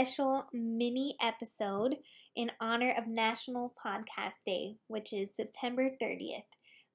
special mini episode in honor of National Podcast Day, which is September 30th.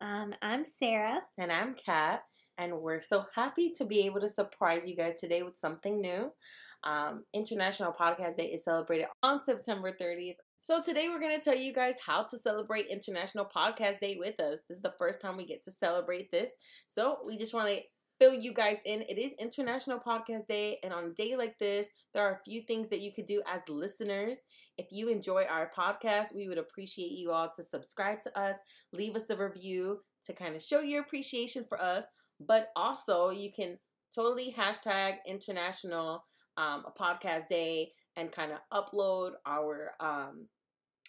Um, I'm Sarah. And I'm Kat. And we're so happy to be able to surprise you guys today with something new. Um, International Podcast Day is celebrated on September 30th. So today we're going to tell you guys how to celebrate International Podcast Day with us. This is the first time we get to celebrate this. So we just want to fill you guys in. It is International Podcast Day, and on a day like this, there are a few things that you could do as listeners. If you enjoy our podcast, we would appreciate you all to subscribe to us, leave us a review to kind of show your appreciation for us, but also you can totally hashtag International um, Podcast Day and kind of upload our um,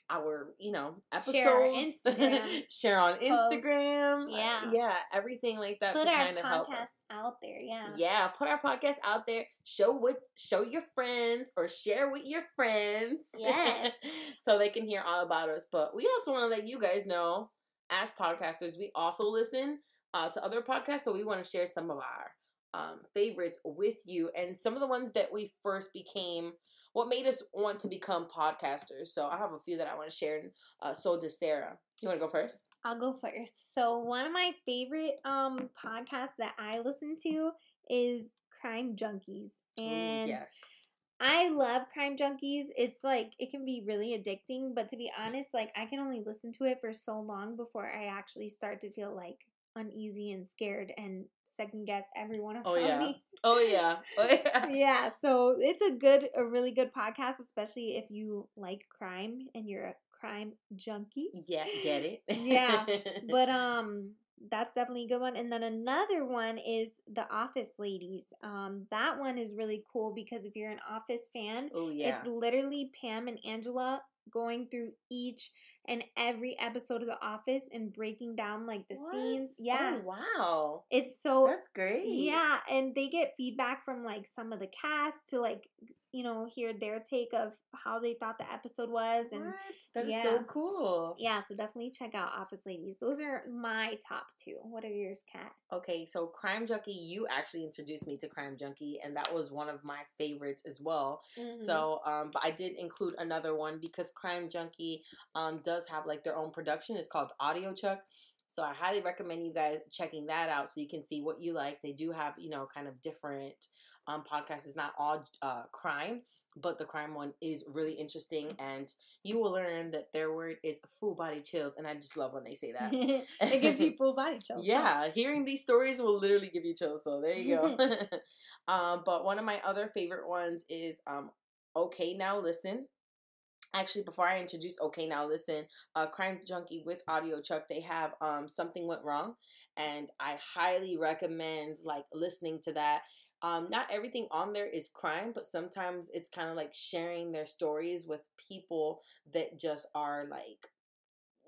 our you know episodes share, Instagram, share on Instagram, post. yeah, yeah, everything like that put to kind of help us. out there, yeah, yeah, put our podcast out there. Show with show your friends or share with your friends, yes, so they can hear all about us. But we also want to let you guys know, as podcasters, we also listen uh, to other podcasts, so we want to share some of our um, favorites with you. And some of the ones that we first became what made us want to become podcasters. So I have a few that I want to share. Uh, so does Sarah. You want to go first? I'll go first. So one of my favorite um podcasts that I listen to is Crime Junkies, and yes. I love Crime Junkies. It's like it can be really addicting, but to be honest, like I can only listen to it for so long before I actually start to feel like uneasy and scared and second guess everyone oh yeah. me. Oh yeah. Oh yeah. yeah. So it's a good, a really good podcast, especially if you like crime and you're a crime junkie. Yeah, get it. yeah. But um that's definitely a good one. And then another one is The Office Ladies. Um, that one is really cool because if you're an Office fan, oh, yeah. it's literally Pam and Angela going through each and every episode of The Office and breaking down like the what? scenes. Yeah. Oh, wow. It's so That's great. Yeah, and they get feedback from like some of the cast to like you know hear their take of how they thought the episode was and what? that is yeah. so cool. Yeah, so definitely check out Office Ladies. Those are my top two. What are yours, Kat? Okay, so Crime Junkie, you actually introduced me to Crime Junkie, and that was one of my favorites as well. Mm-hmm. So, um, but I did include another one because Crime Junkie um does have like their own production. It's called Audio Chuck. So I highly recommend you guys checking that out so you can see what you like. They do have, you know, kind of different um, podcasts. It's not all uh, crime, but the crime one is really interesting and you will learn that their word is full body chills and i just love when they say that. It gives you full body chills yeah hearing these stories will literally give you chills so there you go. Um, but one of my other favorite ones is um, okay now listen. Actually before i introduce okay now listen uh, crime junkie with audio chuck they have um, something went wrong and i highly recommend like listening to that um, not everything on there is crime, but sometimes it's kind of like sharing their stories with people that just are like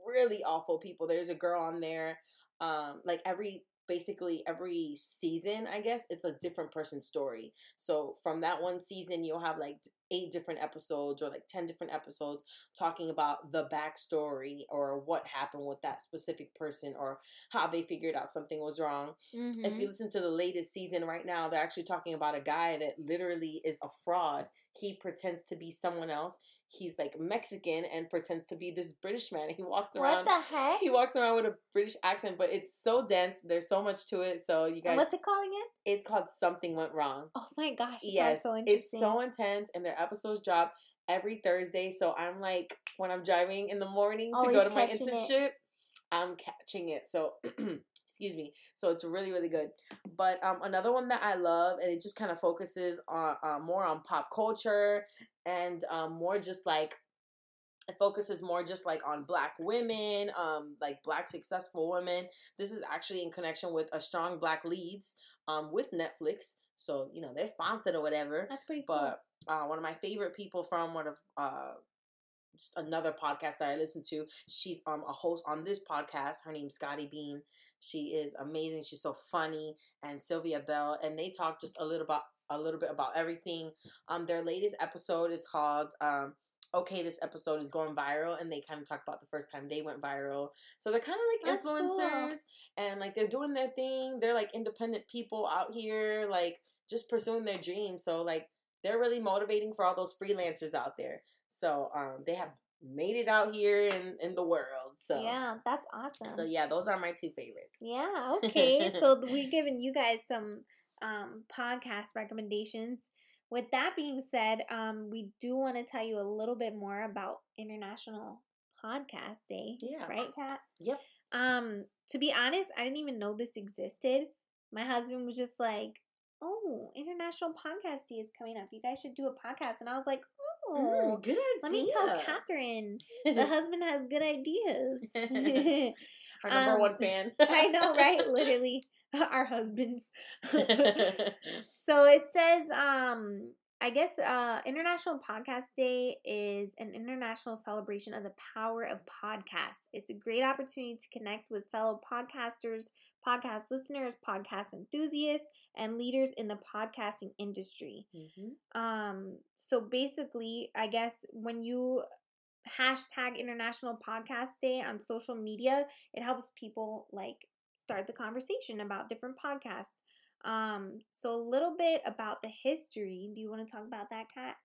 really awful people. There's a girl on there, um, like every basically every season, I guess, it's a different person's story. So from that one season, you'll have like eight different episodes or like 10 different episodes talking about the backstory or what happened with that specific person or how they figured out something was wrong. Mm-hmm. If you listen to the latest season right now, they're actually talking about a guy that literally is a fraud. He pretends to be someone else he's like Mexican and pretends to be this British man. He walks around. What the heck? He walks around with a British accent, but it's so dense. There's so much to it. So you guys, and what's it called again? It's called Something Went Wrong. Oh my gosh! Yes, so it's so intense, and their episodes drop every Thursday. So I'm like, when I'm driving in the morning to Always go to my internship, it. I'm catching it. So. excuse me so it's really really good but um another one that i love and it just kind of focuses on uh, more on pop culture and um more just like it focuses more just like on black women um like black successful women this is actually in connection with a strong black leads um with netflix so you know they're sponsored or whatever that's pretty cool but uh, one of my favorite people from one of uh just another podcast that I listen to. She's um a host on this podcast. Her name's Scottie Beam. She is amazing. She's so funny. And Sylvia Obell. And they talk just a little about a little bit about everything. Um their latest episode is called um okay, this episode is going viral, and they kind of talk about the first time they went viral. So they're kind of like That's influencers, cool. and like they're doing their thing. They're like independent people out here, like just pursuing their dreams. So like they're really motivating for all those freelancers out there. So um, they have made it out here in in the world. So yeah, that's awesome. So yeah, those are my two favorites. Yeah. Okay. so we've given you guys some um, podcast recommendations. With that being said, um, we do want to tell you a little bit more about International Podcast Day. Yeah. Right, Kat? Yep. Um, to be honest, I didn't even know this existed. My husband was just like, "Oh, International Podcast Day is coming up. You guys should do a podcast." And I was like, "Oh, Mm, good idea. let me tell Catherine. The husband has good ideas." Our number Um, one fan. I know, right? Literally, our husbands. so it says, um, I guess uh, International Podcast Day is an international celebration of the power of podcasts. It's a great opportunity to connect with fellow podcasters, podcast listeners, podcast enthusiasts, and leaders in the podcasting industry. Mhm. Um, so basically, I guess when you hashtag International Podcast Day on social media, it helps people like start the conversation about different podcasts. Um, so a little bit about the history. Do you want to talk about that, Kat?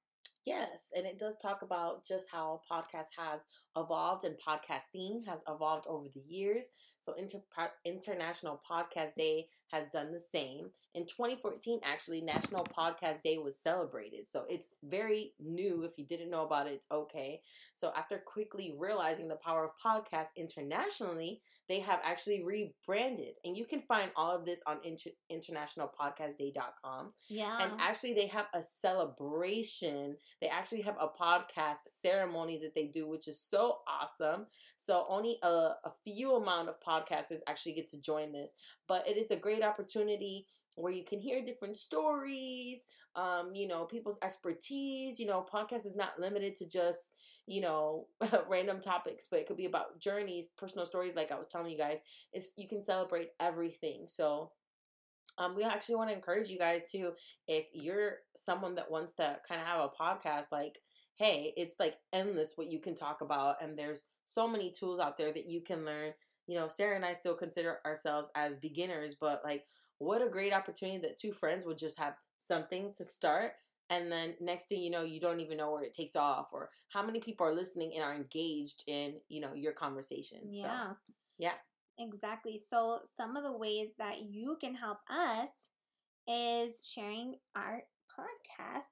Yes, and it does talk about just how podcast has evolved and podcasting has evolved over the years. So Inter- International Podcast Day has done the same. In 2014, actually, National Podcast Day was celebrated. So it's very new. If you didn't know about it, it's okay. So after quickly realizing the power of podcasts internationally, they have actually rebranded. And you can find all of this on inter- internationalpodcastday.com. Yeah. And actually, they have a celebration. They actually have a podcast ceremony that they do, which is so awesome. So only a, a few amount of podcasters actually get to join this, but it is a great opportunity where you can hear different stories. Um, you know, people's expertise. You know, podcast is not limited to just you know random topics, but it could be about journeys, personal stories. Like I was telling you guys, it's you can celebrate everything. So um, we actually want to encourage you guys to, if you're someone that wants to kind of have a podcast, like, hey, it's like endless what you can talk about, and there's so many tools out there that you can learn. You know, Sarah and I still consider ourselves as beginners, but like, what a great opportunity that two friends would just have something to start. And then next thing you know, you don't even know where it takes off or how many people are listening and are engaged in, you know, your conversation. So, yeah. yeah. Exactly. So some of the ways that you can help us is sharing our podcast.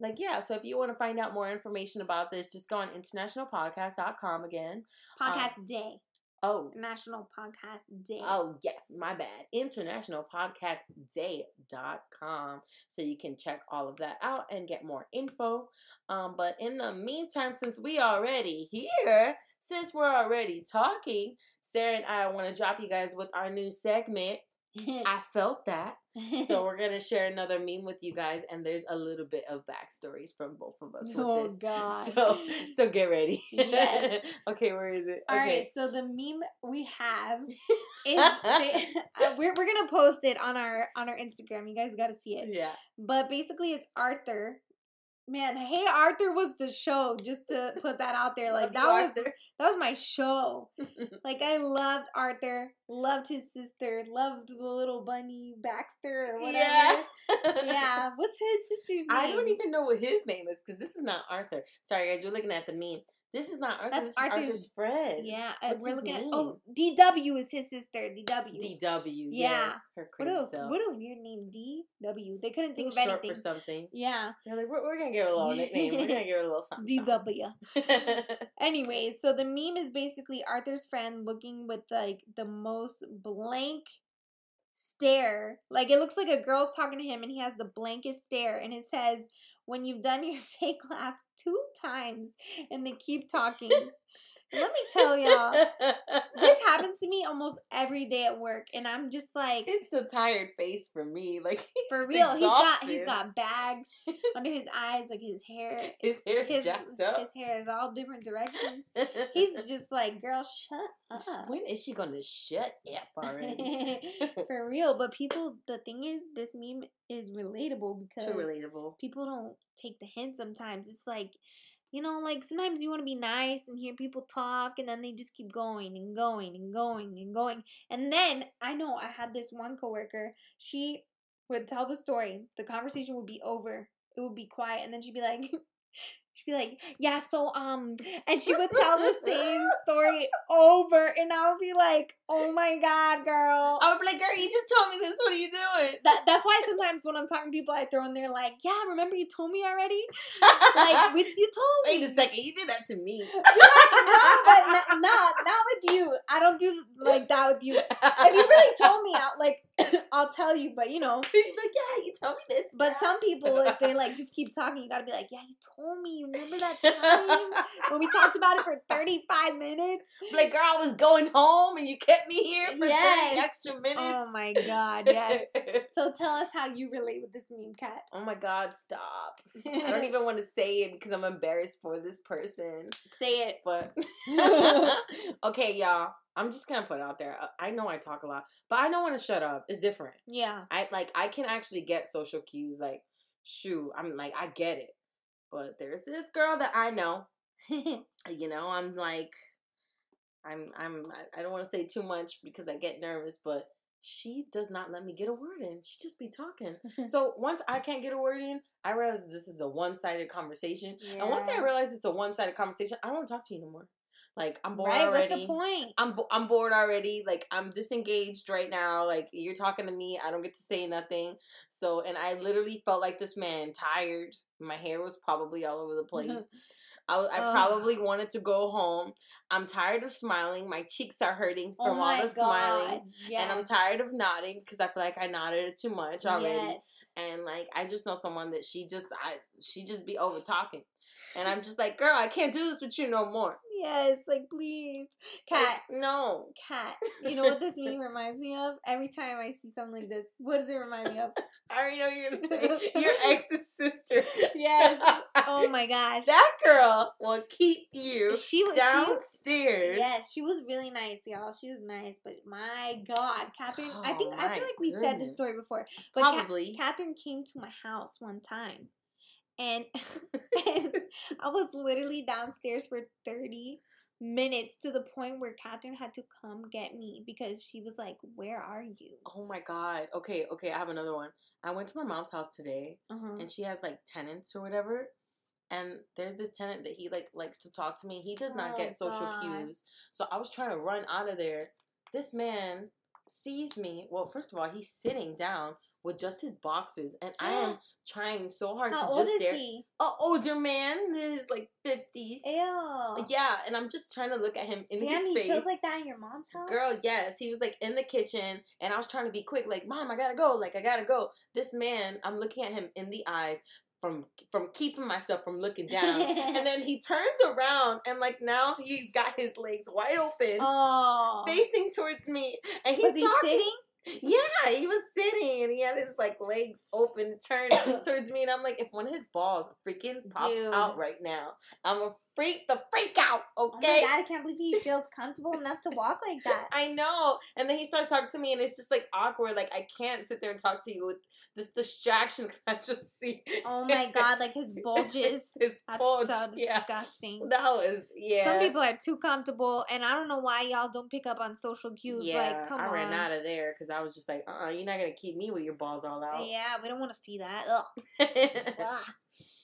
Like, yeah, so if you want to find out more information about this, just go on internationalpodcast.com again. Um podcast Day. Oh, National Podcast Day. oh, yes, my bad. Internationalpodcastday.com. So you can check all of that out and get more info. Um, but in the meantime, since we already here, since we're already talking, Sarah and I want to drop you guys with our new segment. I felt that. So we're gonna share another meme with you guys, and there's a little bit of backstories from both of us with oh this. god. So so get ready. Yes. okay, where is it? All right, okay. so the meme we have is uh, we're we're gonna post it on our on our Instagram. You guys got to see it. Yeah. But basically, it's Arthur. Man, Hey Arthur was the show. Just to put that out there, like that was Arthur. that was my show. Like I loved Arthur, loved his sister, loved the little bunny Baxter or whatever. Yeah. yeah. What's his sister's name? I don't even know what his name is because this is not Arthur. Sorry, guys, you're looking at the meme. This is not Arthur. That's this Arthur's- Arthur's friend. Yeah, uh, What's we're looking at. Oh, DW is his sister. DW. DW. Yeah. Yes, her what a self. what a weird name. DW. They couldn't think of short anything. for something. yeah. They're like, we're, we're gonna give it a little nickname. We're gonna give it a little something. DW. Anyway, so the meme is basically Arthur's friend looking with like the most blank stare. Like it looks like a girl's talking to him and he has the blankest stare and it says, When you've done your fake laugh two times and they keep talking. Let me tell y'all, this happens to me almost every day at work and I'm just like it's the tired face for me. Like for real, he's got he's exhausted. got bags under his eyes, like his hair his hair's his, jacked up. his hair is all different directions. He's just like, girl, shut up. when is she gonna shut up already? For real, but people, the thing is, this meme is relatable because Too relatable. people don't take the hint sometimes. It's like, you know, like sometimes you want to be nice and hear people talk, and then they just keep going and going and going and going. And then I know I had this one coworker, she would tell the story, the conversation would be over, it would be quiet, and then she'd be like, she'd be like, yeah, so um, and she would tell the same story over, and I would be like, oh my god, girl. I would be like, girl, you just told me this. What are you doing? That, that's why sometimes when I'm talking to people, I throw in there like, yeah, remember you told me already? like, with, you told me. Wait a second, you did that to me. no, but not, not not with you. I don't do like that with you. If you really told me, I'll, like I'll tell you. But you know, like, yeah, you told me this. but some people like they like just keep talking. You gotta be like, yeah, you told me. Remember that time when we talked about it for thirty five minutes? like, girl, I was going home and you kept me here for Yes. 30 extra minutes. Oh my god, yes. So tell us how you relate with this meme Kat. oh my god, stop. I don't even want to say it because I'm embarrassed for this person. say it. But okay, y'all. I'm just gonna put it out there. I know I talk a lot, but I don't want to shut up. It's different. Yeah. I like I can actually get social cues. Like, shoot, I'm like I get it. But there's this girl that I know. You know, I'm like, I'm I'm I- don't want to say too much because I get nervous, but she does not let me get a word in. She just be talking. So once I can't get a word in, I realize this is a one sided conversation. And once I realize it's a one sided conversation, I don't want to talk to you no more. Like I'm bored right? already. What's the point? I'm bo- I'm bored already. Like I'm disengaged right now. Like you're talking to me, I don't get to say nothing. So and I literally felt like this man tired. My hair was probably all over the place. I, I probably wanted to go home. I'm tired of smiling. My cheeks are hurting Oh from all my the smiling. Yes. And I'm tired of nodding because I feel like I nodded it too much already. Yes. And like I just know someone that she just I she just be over talking. And I'm just like, girl, I can't do this with you no more. Yes, like please. Kat. no. Kat. You know what this meme reminds me of? Every time I see something like this, what does it remind me of? I already know you're gonna say your ex's sister. Yes. Oh my gosh. that girl will keep you she was she, downstairs. Yes, she was really nice, y'all. She was nice, but my God, Catherine. I think Oh, I feel oh like we said this story before, but Ca- Probably. Catherine came to my house one time, and, and I was literally downstairs for thirty minutes to the point where Catherine had to come get me because she was like, "Where are you?" oh my god. Okay, okay, I have another one. I went to my mom's house today Uh-huh. and she has like tenants or whatever. And there's this tenant that he like likes to talk to me. He does not Oh, get social God. cues. So I was trying to run out of there. This man sees me. Well, first of all, he's sitting down with just his boxers, and I am trying so hard How to old just is stare. he? An older man, his like fifties. Ew. Yeah, and I'm just trying to look at him in Damn, his he face. chills like that in your mom's house. Girl, yes. He was like in the kitchen and I was trying to be quick, like, Mom, I gotta go, like I gotta go. This man, I'm looking at him in the eyes from from keeping myself from looking down. and then he turns around and like now he's got his legs wide open, oh, facing towards me. And he's was he talking- sitting? Yeah, he was sitting and he had his like legs open, turned towards me, and I'm like, if one of his balls freaking pops Dude. out right now, I'm a freak the freak out, Oh okay? my god, I can't believe he feels comfortable enough to walk like that. I know. And then he starts talking to me, and it's just like awkward. Like I can't sit there and talk to you with this distraction because I just see. Oh my god, like his bulges. His That's bulge. so yeah. disgusting. That was yeah. Some people are too comfortable, and I don't know why y'all don't pick up on social cues. Yeah, like, come I on. ran out of there because I was just like, uh, uh you're not gonna keep me with your balls all out. Yeah, we don't want to see that.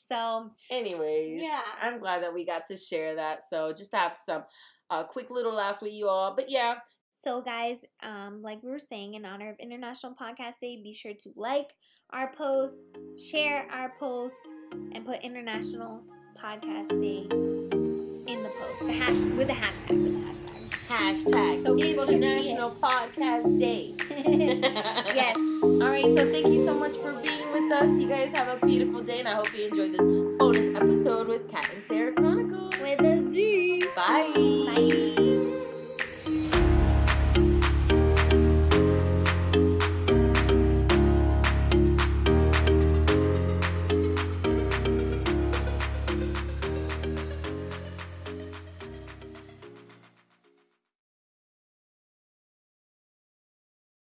So Anyways, Yeah. I'm glad that we got to share that. So just to have some uh, quick little laughs with you all. But yeah, So, guys, um, like we were saying, in honor of International Podcast Day, be sure to like our post, share our post, and put International Podcast Day in the post. The hash with the hashtag. With the hashtag. Hashtag So people can see International Podcast Day. yes. All right, so thank you so much for being with us. You guys have a beautiful day, and I hope you enjoyed this bonus episode with Kat and Sarah Chronicles. With a Z. Bye. Bye.